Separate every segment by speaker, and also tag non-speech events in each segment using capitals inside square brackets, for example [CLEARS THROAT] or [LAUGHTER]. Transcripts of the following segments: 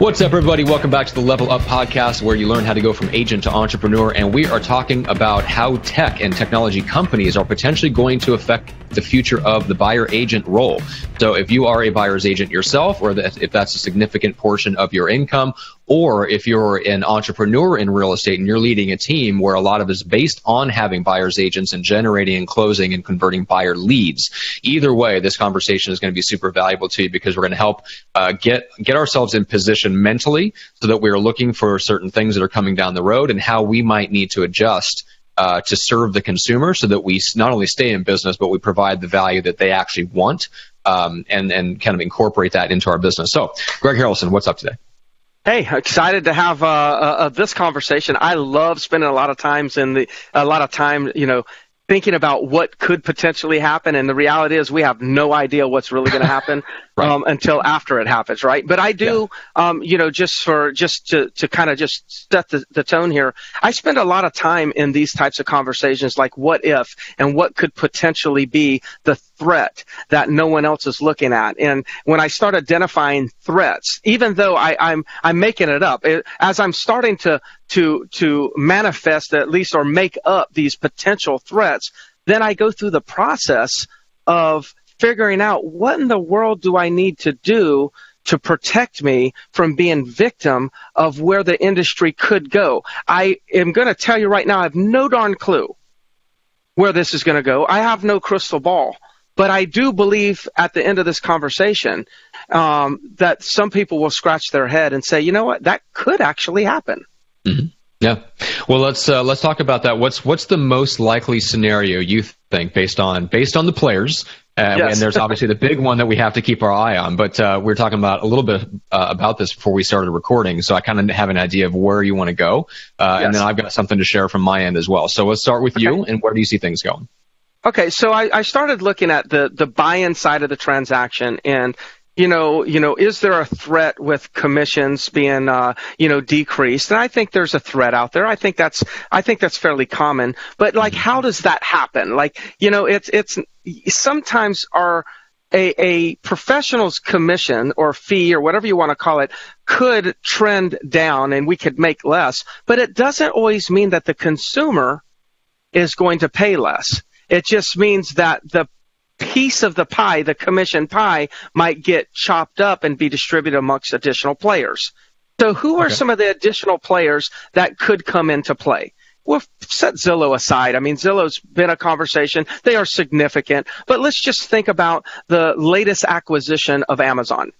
Speaker 1: What's up, everybody? Welcome back to the Level Up podcast, where you learn how to go from agent to entrepreneur. And we are talking about how tech and technology companies are potentially going to affect the future of the buyer agent role. So if you are a buyer's agent yourself, or if that's a significant portion of your income, or if you're an entrepreneur in real estate and you're leading a team where a lot of is based on having buyer's agents and generating and closing and converting buyer leads. Either way, this conversation is going to be super valuable to you because we're going to help uh, get get ourselves in position mentally so that we're looking for certain things that are coming down the road and how we might need to adjust uh, to serve the consumer so that we not only stay in business, but we provide the value that they actually want um, and, and kind of incorporate that into our business. So, Greg Harrelson, what's up today?
Speaker 2: Hey, excited to have uh, uh, uh, this conversation. I love spending a lot of times in the a lot of time, you know, thinking about what could potentially happen. And the reality is, we have no idea what's really going to happen [LAUGHS] right. um, until after it happens, right? But I do, yeah. um, you know, just for just to to kind of just set the, the tone here. I spend a lot of time in these types of conversations, like what if and what could potentially be the threat that no one else is looking at. And when I start identifying threats, even though I, I'm I'm making it up, it, as I'm starting to to to manifest at least or make up these potential threats, then I go through the process of figuring out what in the world do I need to do to protect me from being victim of where the industry could go. I am going to tell you right now, I have no darn clue where this is going to go. I have no crystal ball. But I do believe at the end of this conversation um, that some people will scratch their head and say, you know what, that could actually happen.
Speaker 1: Mm-hmm. Yeah. Well, let's uh, let's talk about that. What's what's the most likely scenario you think based on based on the players? Uh, yes. And there's obviously the big one that we have to keep our eye on. But uh, we are talking about a little bit uh, about this before we started recording, so I kind of have an idea of where you want to go, uh, yes. and then I've got something to share from my end as well. So let's start with okay. you, and where do you see things going?
Speaker 2: Okay, so I, I started looking at the the buy-in side of the transaction, and you know, you know, is there a threat with commissions being, uh, you know, decreased? And I think there's a threat out there. I think that's, I think that's fairly common. But like, how does that happen? Like, you know, it's, it's sometimes our, a, a professional's commission or fee or whatever you want to call it could trend down and we could make less, but it doesn't always mean that the consumer is going to pay less. It just means that the piece of the pie, the commission pie, might get chopped up and be distributed amongst additional players. So, who are okay. some of the additional players that could come into play? We'll set Zillow aside. I mean, Zillow's been a conversation. They are significant. But let's just think about the latest acquisition of Amazon.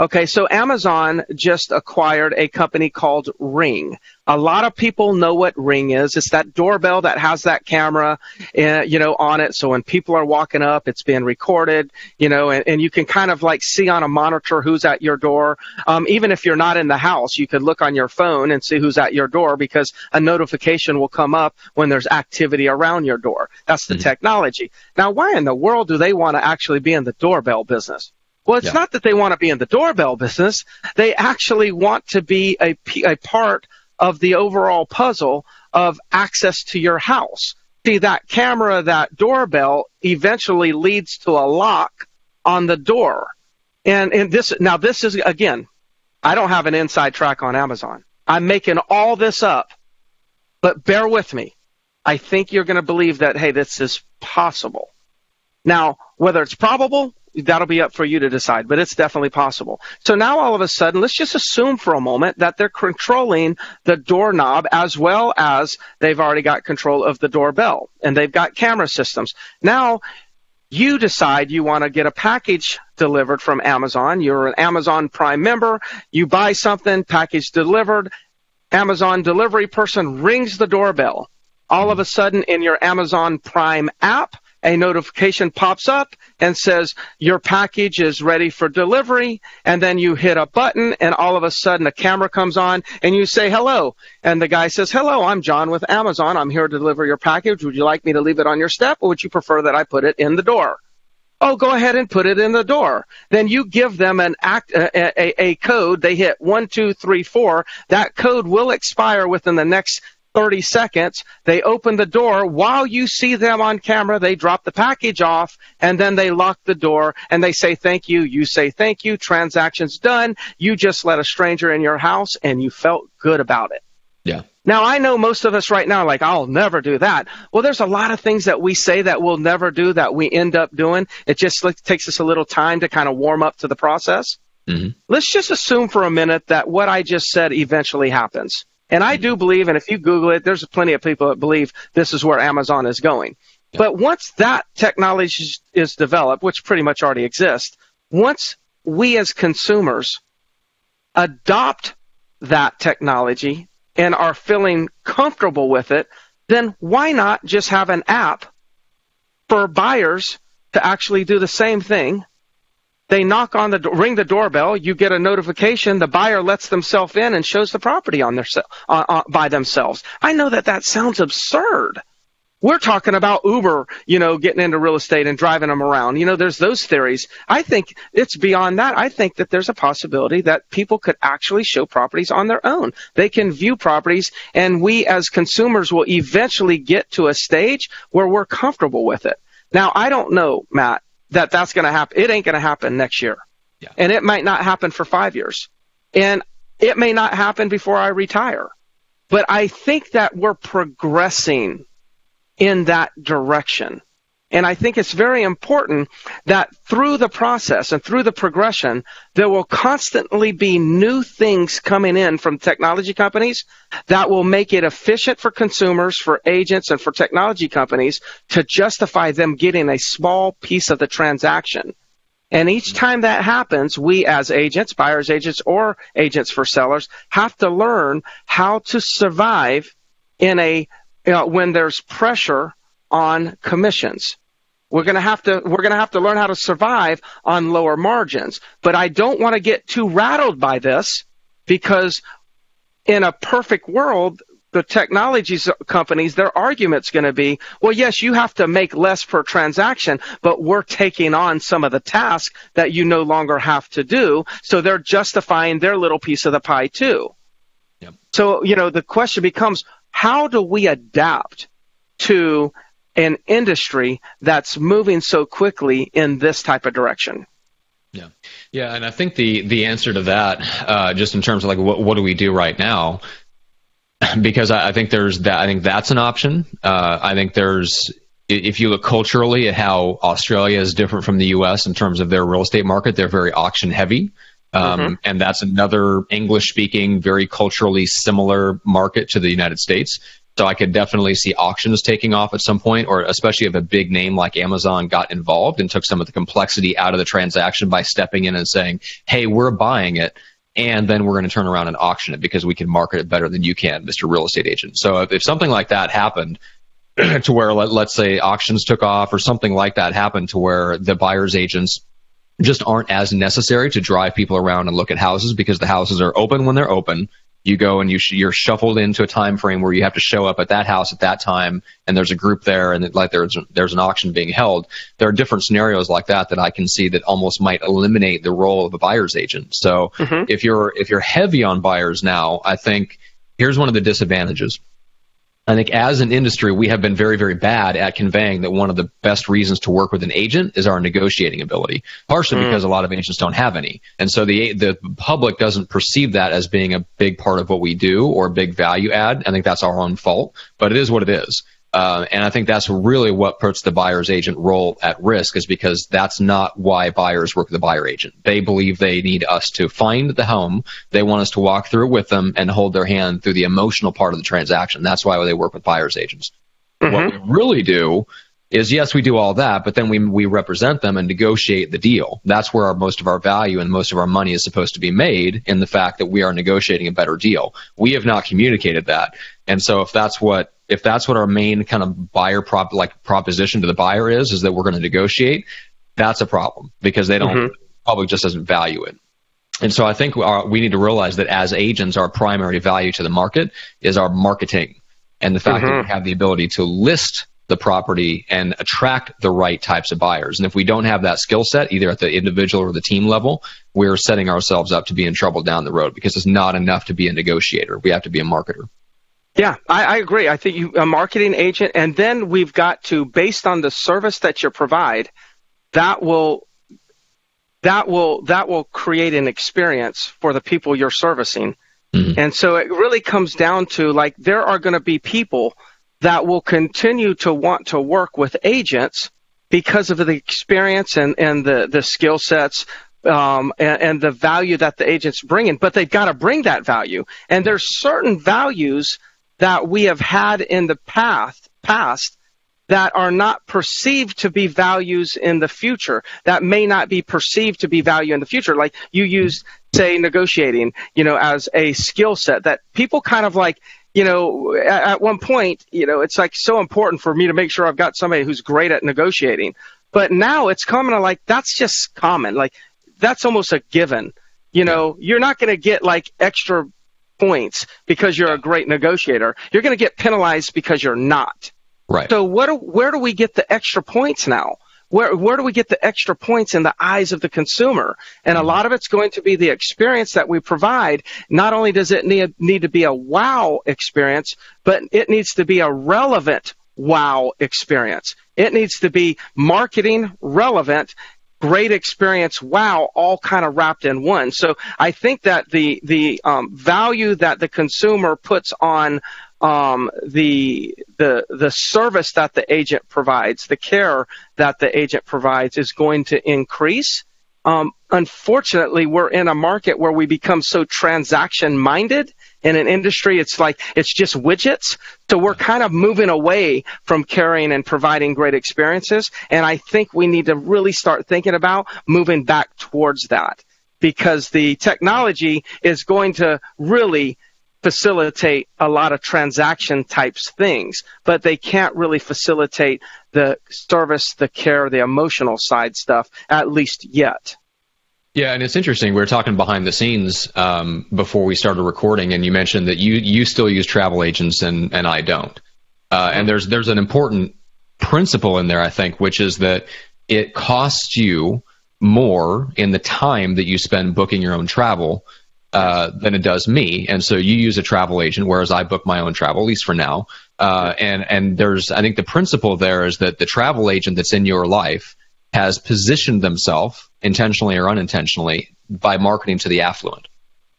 Speaker 2: Okay, so Amazon just acquired a company called Ring. A lot of people know what Ring is. It's that doorbell that has that camera, uh, you know, on it. So when people are walking up, it's being recorded, you know, and, and you can kind of like see on a monitor who's at your door. Um, even if you're not in the house, you could look on your phone and see who's at your door because a notification will come up when there's activity around your door. That's the mm-hmm. technology. Now, why in the world do they want to actually be in the doorbell business? Well, it's yeah. not that they want to be in the doorbell business. They actually want to be a, a part of the overall puzzle of access to your house. See, that camera, that doorbell eventually leads to a lock on the door. And, and this, now this is, again, I don't have an inside track on Amazon. I'm making all this up, but bear with me. I think you're going to believe that, hey, this is possible. Now, whether it's probable, that'll be up for you to decide, but it's definitely possible. So now all of a sudden, let's just assume for a moment that they're controlling the doorknob as well as they've already got control of the doorbell and they've got camera systems. Now you decide you want to get a package delivered from Amazon. You're an Amazon Prime member. You buy something, package delivered. Amazon delivery person rings the doorbell. All of a sudden in your Amazon Prime app, a notification pops up and says your package is ready for delivery and then you hit a button and all of a sudden a camera comes on and you say hello and the guy says hello i'm john with amazon i'm here to deliver your package would you like me to leave it on your step or would you prefer that i put it in the door Oh, go ahead and put it in the door. Then you give them an act, a, a, a code. They hit one, two, three, four. That code will expire within the next 30 seconds. They open the door. While you see them on camera, they drop the package off and then they lock the door and they say thank you. You say thank you. Transaction's done. You just let a stranger in your house and you felt good about it.
Speaker 1: Yeah.
Speaker 2: Now, I know most of us right now, like, I'll never do that. Well, there's a lot of things that we say that we'll never do that we end up doing. It just takes us a little time to kind of warm up to the process. Mm-hmm. Let's just assume for a minute that what I just said eventually happens. And I do believe, and if you Google it, there's plenty of people that believe this is where Amazon is going. Yeah. But once that technology is developed, which pretty much already exists, once we as consumers adopt that technology and are feeling comfortable with it, then why not just have an app for buyers to actually do the same thing they knock on the ring the doorbell. You get a notification. The buyer lets themselves in and shows the property on their uh, uh, by themselves. I know that that sounds absurd. We're talking about Uber, you know, getting into real estate and driving them around. You know, there's those theories. I think it's beyond that. I think that there's a possibility that people could actually show properties on their own. They can view properties, and we as consumers will eventually get to a stage where we're comfortable with it. Now, I don't know, Matt, that that's going to happen. It ain't going to happen next year. Yeah. And it might not happen for five years. And it may not happen before I retire. But I think that we're progressing in that direction. And I think it's very important that through the process and through the progression, there will constantly be new things coming in from technology companies that will make it efficient for consumers, for agents, and for technology companies to justify them getting a small piece of the transaction. And each time that happens, we as agents, buyers agents, or agents for sellers have to learn how to survive in a you know, when there's pressure on commissions. We're going to have to we're going to have to learn how to survive on lower margins. But I don't want to get too rattled by this because in a perfect world, the technology uh, companies, their argument's going to be, well, yes, you have to make less per transaction, but we're taking on some of the tasks that you no longer have to do. So they're justifying their little piece of the pie too. Yep. So, you know, the question becomes, how do we adapt to an industry that's moving so quickly in this type of direction?
Speaker 1: Yeah, yeah, and I think the the answer to that, uh, just in terms of like what what do we do right now, [CLEARS THROAT] because I, I think there's that. I think that's an option. Uh, I think there's if you look culturally at how Australia is different from the U.S. in terms of their real estate market, they're very auction heavy. Um, mm-hmm. And that's another English speaking, very culturally similar market to the United States. So I could definitely see auctions taking off at some point, or especially if a big name like Amazon got involved and took some of the complexity out of the transaction by stepping in and saying, hey, we're buying it. And then we're going to turn around and auction it because we can market it better than you can, Mr. Real Estate Agent. So if, if something like that happened, [CLEARS THROAT] to where let, let's say auctions took off or something like that happened to where the buyer's agents just aren't as necessary to drive people around and look at houses because the houses are open when they're open. You go and you sh- you're shuffled into a time frame where you have to show up at that house at that time, and there's a group there, and like there's there's an auction being held. There are different scenarios like that that I can see that almost might eliminate the role of a buyer's agent. So mm-hmm. if you're if you're heavy on buyers now, I think here's one of the disadvantages I think as an industry, we have been very, very bad at conveying that one of the best reasons to work with an agent is our negotiating ability, partially mm. because a lot of agents don't have any. And so the, the public doesn't perceive that as being a big part of what we do or a big value add. I think that's our own fault, but it is what it is. Uh, and I think that's really what puts the buyer's agent role at risk is because that's not why buyers work with the buyer agent. They believe they need us to find the home. They want us to walk through it with them and hold their hand through the emotional part of the transaction. That's why they work with buyer's agents. Mm-hmm. What we really do is yes, we do all that, but then we we represent them and negotiate the deal. That's where our, most of our value and most of our money is supposed to be made in the fact that we are negotiating a better deal. We have not communicated that, and so if that's what if that's what our main kind of buyer prop like proposition to the buyer is, is that we're going to negotiate, that's a problem because they don't mm-hmm. public just doesn't value it. And so I think our, we need to realize that as agents, our primary value to the market is our marketing and the fact mm-hmm. that we have the ability to list the property and attract the right types of buyers. And if we don't have that skill set, either at the individual or the team level, we're setting ourselves up to be in trouble down the road because it's not enough to be a negotiator. We have to be a marketer.
Speaker 2: Yeah, I, I agree. I think you a marketing agent, and then we've got to, based on the service that you provide, that will that will that will create an experience for the people you're servicing. Mm-hmm. And so it really comes down to like there are going to be people that will continue to want to work with agents because of the experience and, and the, the skill sets um, and, and, the value that the agents bring in, but they've got to bring that value. And there's certain values that we have had in the past, past that are not perceived to be values in the future, that may not be perceived to be value in the future. Like you use, say, negotiating, you know, as a skill set that people kind of like, you know, at, at one point, you know, it's like so important for me to make sure I've got somebody who's great at negotiating. But now it's common to like, that's just common. Like, that's almost a given. You know, you're not going to get like extra points because you're a great negotiator. You're going to get penalized because you're not.
Speaker 1: Right.
Speaker 2: So what do, where do we get the extra points now? Where where do we get the extra points in the eyes of the consumer? And a mm-hmm. lot of it's going to be the experience that we provide. Not only does it need need to be a wow experience, but it needs to be a relevant wow experience. It needs to be marketing relevant great experience wow all kind of wrapped in one so i think that the the um, value that the consumer puts on um, the the the service that the agent provides, the care that the agent provides, is going to increase. Um, unfortunately, we're in a market where we become so transaction minded. In an industry, it's like it's just widgets. So we're kind of moving away from caring and providing great experiences. And I think we need to really start thinking about moving back towards that because the technology is going to really facilitate a lot of transaction types things, but they can't really facilitate the service, the care, the emotional side stuff, at least yet.
Speaker 1: Yeah, and it's interesting. We were talking behind the scenes um, before we started recording, and you mentioned that you you still use travel agents and and I don't. Uh, and there's there's an important principle in there, I think, which is that it costs you more in the time that you spend booking your own travel uh, than it does me. And so you use a travel agent, whereas I book my own travel, at least for now. Uh, and and there's I think the principle there is that the travel agent that's in your life has positioned themselves intentionally or unintentionally by marketing to the affluent.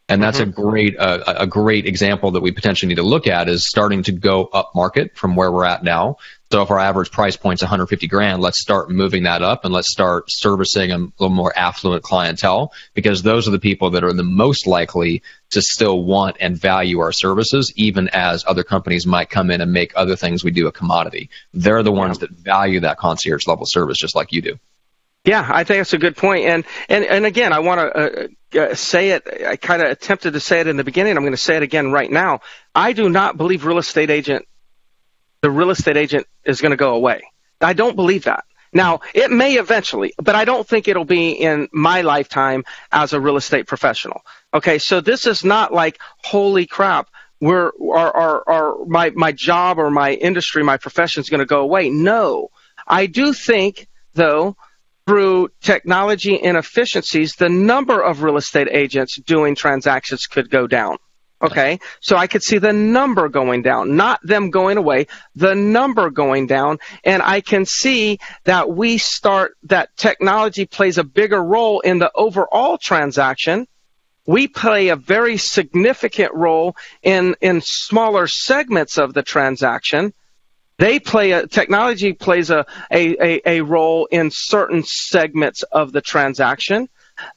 Speaker 1: And that's mm-hmm. a great uh, a great example that we potentially need to look at is starting to go up market from where we're at now so if our average price point's 150 grand, let's start moving that up and let's start servicing a little more affluent clientele because those are the people that are the most likely to still want and value our services, even as other companies might come in and make other things we do a commodity. They're the ones that value that concierge level service just like you do.
Speaker 2: Yeah, I think that's a good point. And and and again, I want to uh, uh, say it. I kind of attempted to say it in the beginning. I'm going to say it again right now. I do not believe real estate agent the real estate agent is going to go away. I don't believe that. Now, it may eventually, but I don't think it'll be in my lifetime as a real estate professional. Okay, so this is not like, holy crap, we're, our, our, our, my, my job or my industry, my profession is going to go away. No. I do think, though, through technology inefficiencies, the number of real estate agents doing transactions could go down. Okay, so I could see the number going down, not them going away, the number going down, and I can see that we start, that technology plays a bigger role in the overall transaction. We play a very significant role in, in smaller segments of the transaction. They play a, technology plays a, a, a, a role in certain segments of the transaction.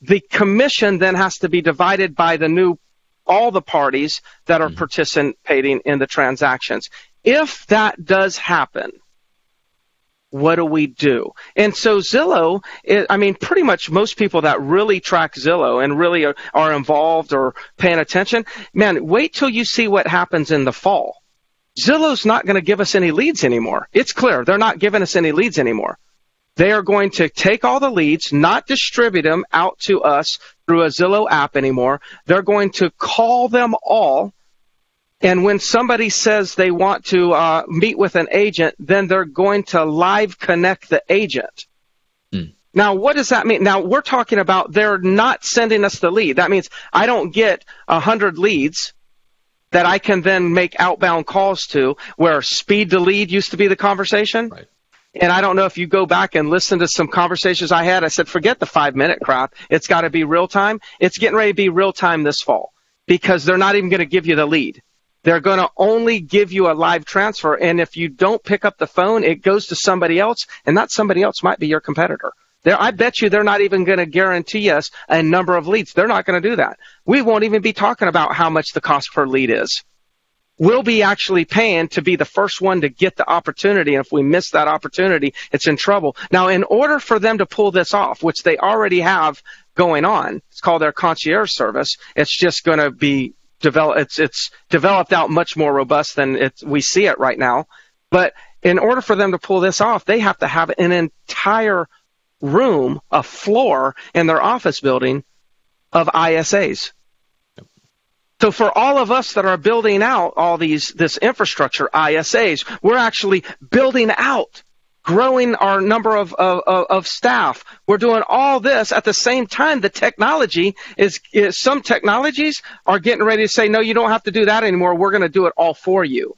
Speaker 2: The commission then has to be divided by the new all the parties that are mm-hmm. participating in the transactions. If that does happen, what do we do? And so Zillow, I mean, pretty much most people that really track Zillow and really are, are involved or paying attention, man, wait till you see what happens in the fall. Zillow's not going to give us any leads anymore. It's clear. They're not giving us any leads anymore. They are going to take all the leads, not distribute them out to us through a Zillow app anymore. They're going to call them all And when somebody says they want to uh, meet with an agent, then they're going to live connect the agent. Hmm. Now, what does that mean? Now, we're talking about they're not sending us the lead. That means I don't get a hundred leads that I can then make outbound calls to where speed to lead used to be the conversation. Right. And I don't know if you go back and listen to some conversations I had. I said, forget the five minute crap. It's got to be real time. It's getting ready to be real time this fall because they're not even going to give you the lead. They're going to only give you a live transfer. And if you don't pick up the phone, it goes to somebody else and that somebody else might be your competitor. There, I bet you they're not even going to guarantee us a number of leads. They're not going to do that. We won't even be talking about how much the cost per lead is we'll be actually paying to be the first one to get the opportunity. And if we miss that opportunity, it's in trouble. Now, in order for them to pull this off, which they already have going on, it's called their concierge service. It's just going to be developed. It's, it's developed out much more robust than we see it right now. But in order for them to pull this off, they have to have an entire room, a floor in their office building of ISAs. So for all of us that are building out all these this infrastructure, ISAs, we're actually building out, growing our number of, of, of staff. We're doing all this at the same time. The technology is, is some technologies are getting ready to say, no, you don't have to do that anymore. We're going to do it all for you.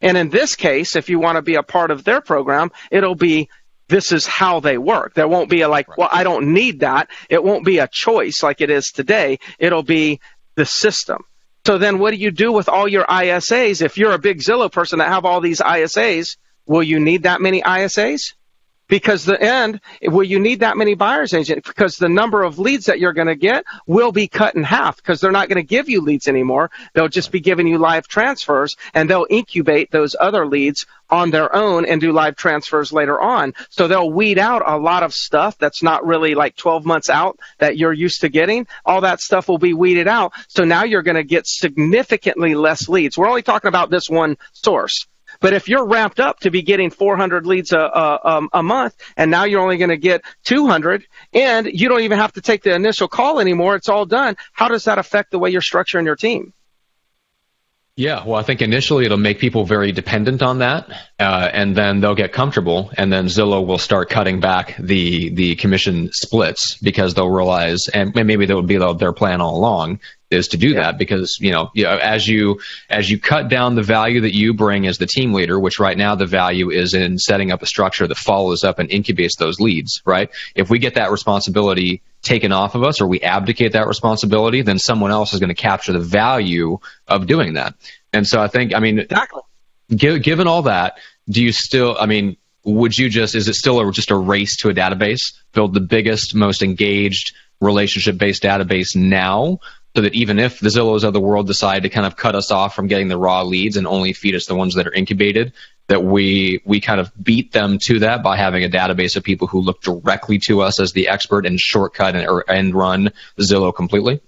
Speaker 2: And in this case, if you want to be a part of their program, it'll be this is how they work. There won't be a like, well, I don't need that. It won't be a choice like it is today. It'll be the system. So then what do you do with all your ISAs? If you're a big Zillow person that have all these ISAs, will you need that many ISAs? Because the end will you need that many buyers agent because the number of leads that you're going to get will be cut in half because they're not going to give you leads anymore. They'll just be giving you live transfers and they'll incubate those other leads on their own and do live transfers later on. So they'll weed out a lot of stuff that's not really like 12 months out that you're used to getting. All that stuff will be weeded out. So now you're going to get significantly less leads. We're only talking about this one source but if you're ramped up to be getting 400 leads a, a, a month, and now you're only going to get 200, and you don't even have to take the initial call anymore, it's all done. How does that affect the way you're structuring your team?
Speaker 1: Yeah, well, I think initially it'll make people very dependent on that, uh, and then they'll get comfortable, and then Zillow will start cutting back the the commission splits because they'll realize, and maybe that would be their plan all along, is to do yeah. that because you know, you know as you as you cut down the value that you bring as the team leader which right now the value is in setting up a structure that follows up and incubates those leads right if we get that responsibility taken off of us or we abdicate that responsibility then someone else is going to capture the value of doing that and so i think i mean exactly. given all that do you still i mean would you just is it still a, just a race to a database build the biggest most engaged relationship based database now so that even if the Zillows of the world decide to kind of cut us off from getting the raw leads and only feed us the ones that are incubated, that we we kind of beat them to that by having a database of people who look directly to us as the expert and shortcut and, or, and run Zillow completely?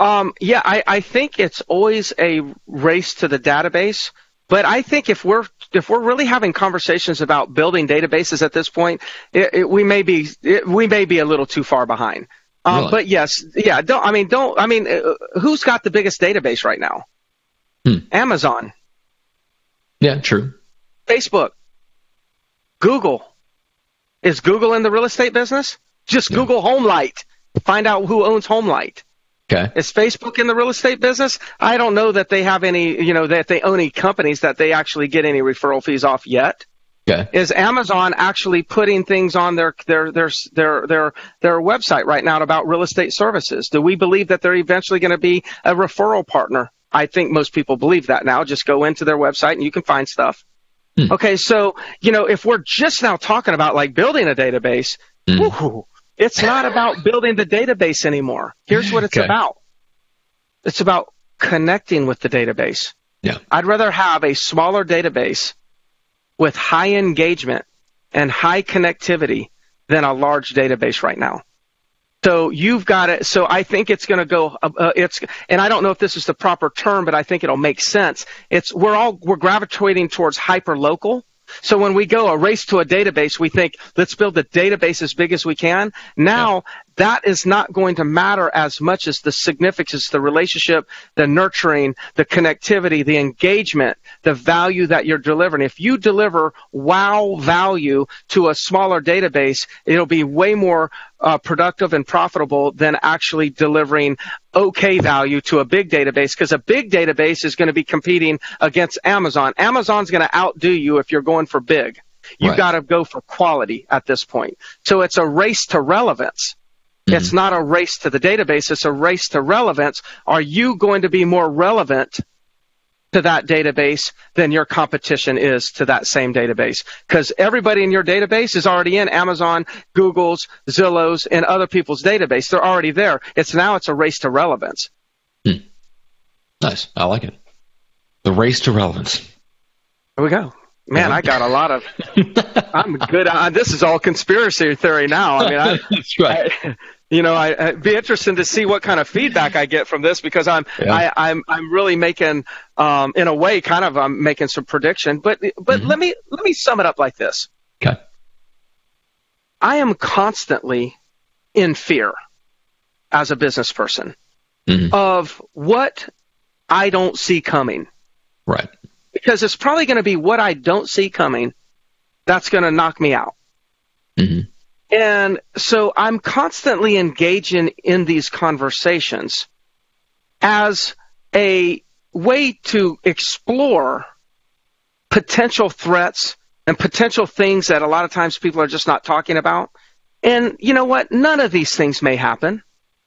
Speaker 2: Um, yeah, I, I think it's always a race to the database. But I think if we're if we're really having conversations about building databases at this point, it, it, we may be it, we may be a little too far behind. Um, really? But yes, yeah. Don't I mean don't I mean uh, who's got the biggest database right now? Hmm. Amazon.
Speaker 1: Yeah, true.
Speaker 2: Facebook. Google. Is Google in the real estate business? Just yeah. Google HomeLight. Find out who owns HomeLight.
Speaker 1: Okay.
Speaker 2: Is Facebook in the real estate business? I don't know that they have any, you know, that they own any companies that they actually get any referral fees off yet.
Speaker 1: Okay.
Speaker 2: Is Amazon actually putting things on their their their their their their website right now about real estate services? Do we believe that they're eventually going to be a referral partner? I think most people believe that now. Just go into their website and you can find stuff. Hmm. Okay, so you know if we're just now talking about like building a database, hmm. whoo, it's not about building the database anymore. Here's what it's okay. about. It's about connecting with the database.
Speaker 1: Yeah.
Speaker 2: I'd rather have a smaller database with high engagement and high connectivity than a large database right now. So you've got it. So I think it's going to go. Uh, uh, it's and I don't know if this is the proper term, but I think it'll make sense. It's we're all we're gravitating towards hyper local. So when we go a race to a database, we think let's build the database as big as we can. Now. That is not going to matter as much as the significance, the relationship, the nurturing, the connectivity, the engagement, the value that you're delivering. If you deliver wow value to a smaller database, it'll be way more uh, productive and profitable than actually delivering okay value to a big database because a big database is going to be competing against Amazon. Amazon's going to outdo you if you're going for big. You've right. got to go for quality at this point. So it's a race to relevance. Mm-hmm. It's not a race to the database, it's a race to relevance. Are you going to be more relevant to that database than your competition is to that same database. Because everybody in your database is already in Amazon, Google's, Zillow's, and other people's database. They're already there. It's now it's a race to relevance.
Speaker 1: Hmm. Nice. I like it. The race to relevance.
Speaker 2: Here we go. Man, I got a lot of. [LAUGHS] I'm good. On, this is all conspiracy theory now. I mean, I, [LAUGHS] That's right. I, you know, I, would be interested to see what kind of feedback I get from this because I'm yeah. I, I'm I'm really making um, in a way kind of I'm making some prediction. But but mm-hmm. let me let me sum it up like this.
Speaker 1: Okay.
Speaker 2: I am constantly in fear as a business person mm-hmm. of what I don't see coming.
Speaker 1: Right.
Speaker 2: Because it's probably going to be what I don't see coming that's going to knock me out. Mm-hmm. And so I'm constantly engaging in these conversations as a way to explore potential threats and potential things that a lot of times people are just not talking about. And you know what? None of these things may happen.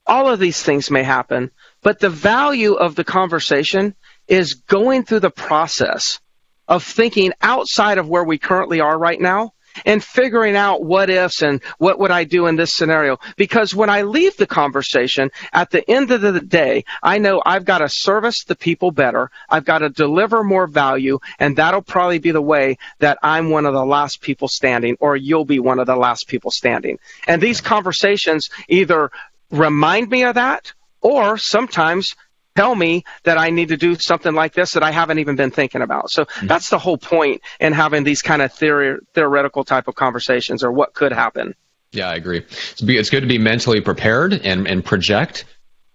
Speaker 2: All of these things may happen. But the value of the conversation is going through the process of thinking outside of where we currently are right now and figuring out what ifs and what would I do in this scenario. Because when I leave the conversation, at the end of the day, I know I've got to service the people better. I've got to deliver more value, and that'll probably be the way that I'm one of the last people standing, or you'll be one of the last people standing. And these conversations either remind me of that, or sometimes tell me that I need to do something like this that I haven't even been thinking about. So mm-hmm. that's the whole point in having these kind of theory, theoretical type of conversations or what could happen.
Speaker 1: Yeah, I agree. It's good to be mentally prepared and, and project.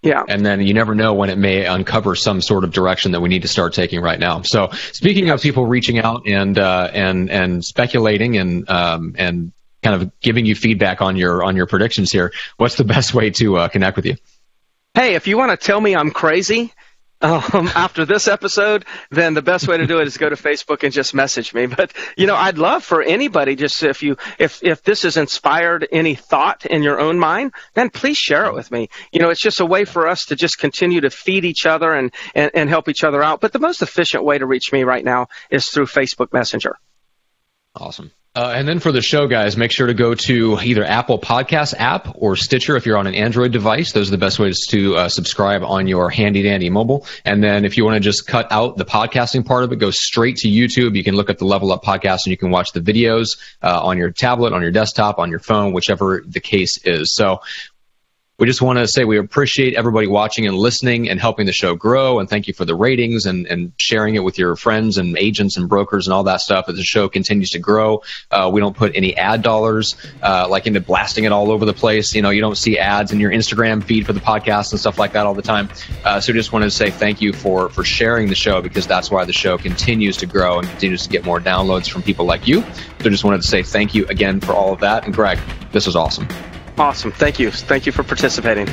Speaker 2: Yeah.
Speaker 1: And then you never know when it may uncover some sort of direction that we need to start taking right now. So speaking of people reaching out and uh, and and speculating and um, and kind of giving you feedback on your on your predictions here, what's the best way to uh, connect with you?
Speaker 2: Hey, if you want to tell me I'm crazy um, [LAUGHS] after this episode, then the best way to do it is go to Facebook and just message me. But you know, I'd love for anybody just if you if if this has inspired any thought in your own mind, then please share it with me. You know, it's just a way for us to just continue to feed each other and and, and help each other out. But the most efficient way to reach me right now is through Facebook Messenger.
Speaker 1: Awesome. Uh, and then for the show, guys, make sure to go to either Apple Podcast app or Stitcher if you're on an Android device. Those are the best ways to uh, subscribe on your handy dandy mobile. And then if you want to just cut out the podcasting part of it, go straight to YouTube. You can look at the Level Up podcast and you can watch the videos uh, on your tablet, on your desktop, on your phone, whichever the case is. So we just want to say we appreciate everybody watching and listening and helping the show grow. And thank you for the ratings and, and sharing it with your friends and agents and brokers and all that stuff as the show continues to grow. Uh, we don't put any ad dollars uh, like into blasting it all over the place. You know, you don't see ads in your Instagram feed for the podcast and stuff like that all the time. Uh, so just wanted to say thank you for for sharing the show because that's why the show continues to grow and continues to get more downloads from people like you. So just wanted to say thank you again for all of that. And Greg, this was awesome.
Speaker 2: Awesome. Thank you. Thank you for participating.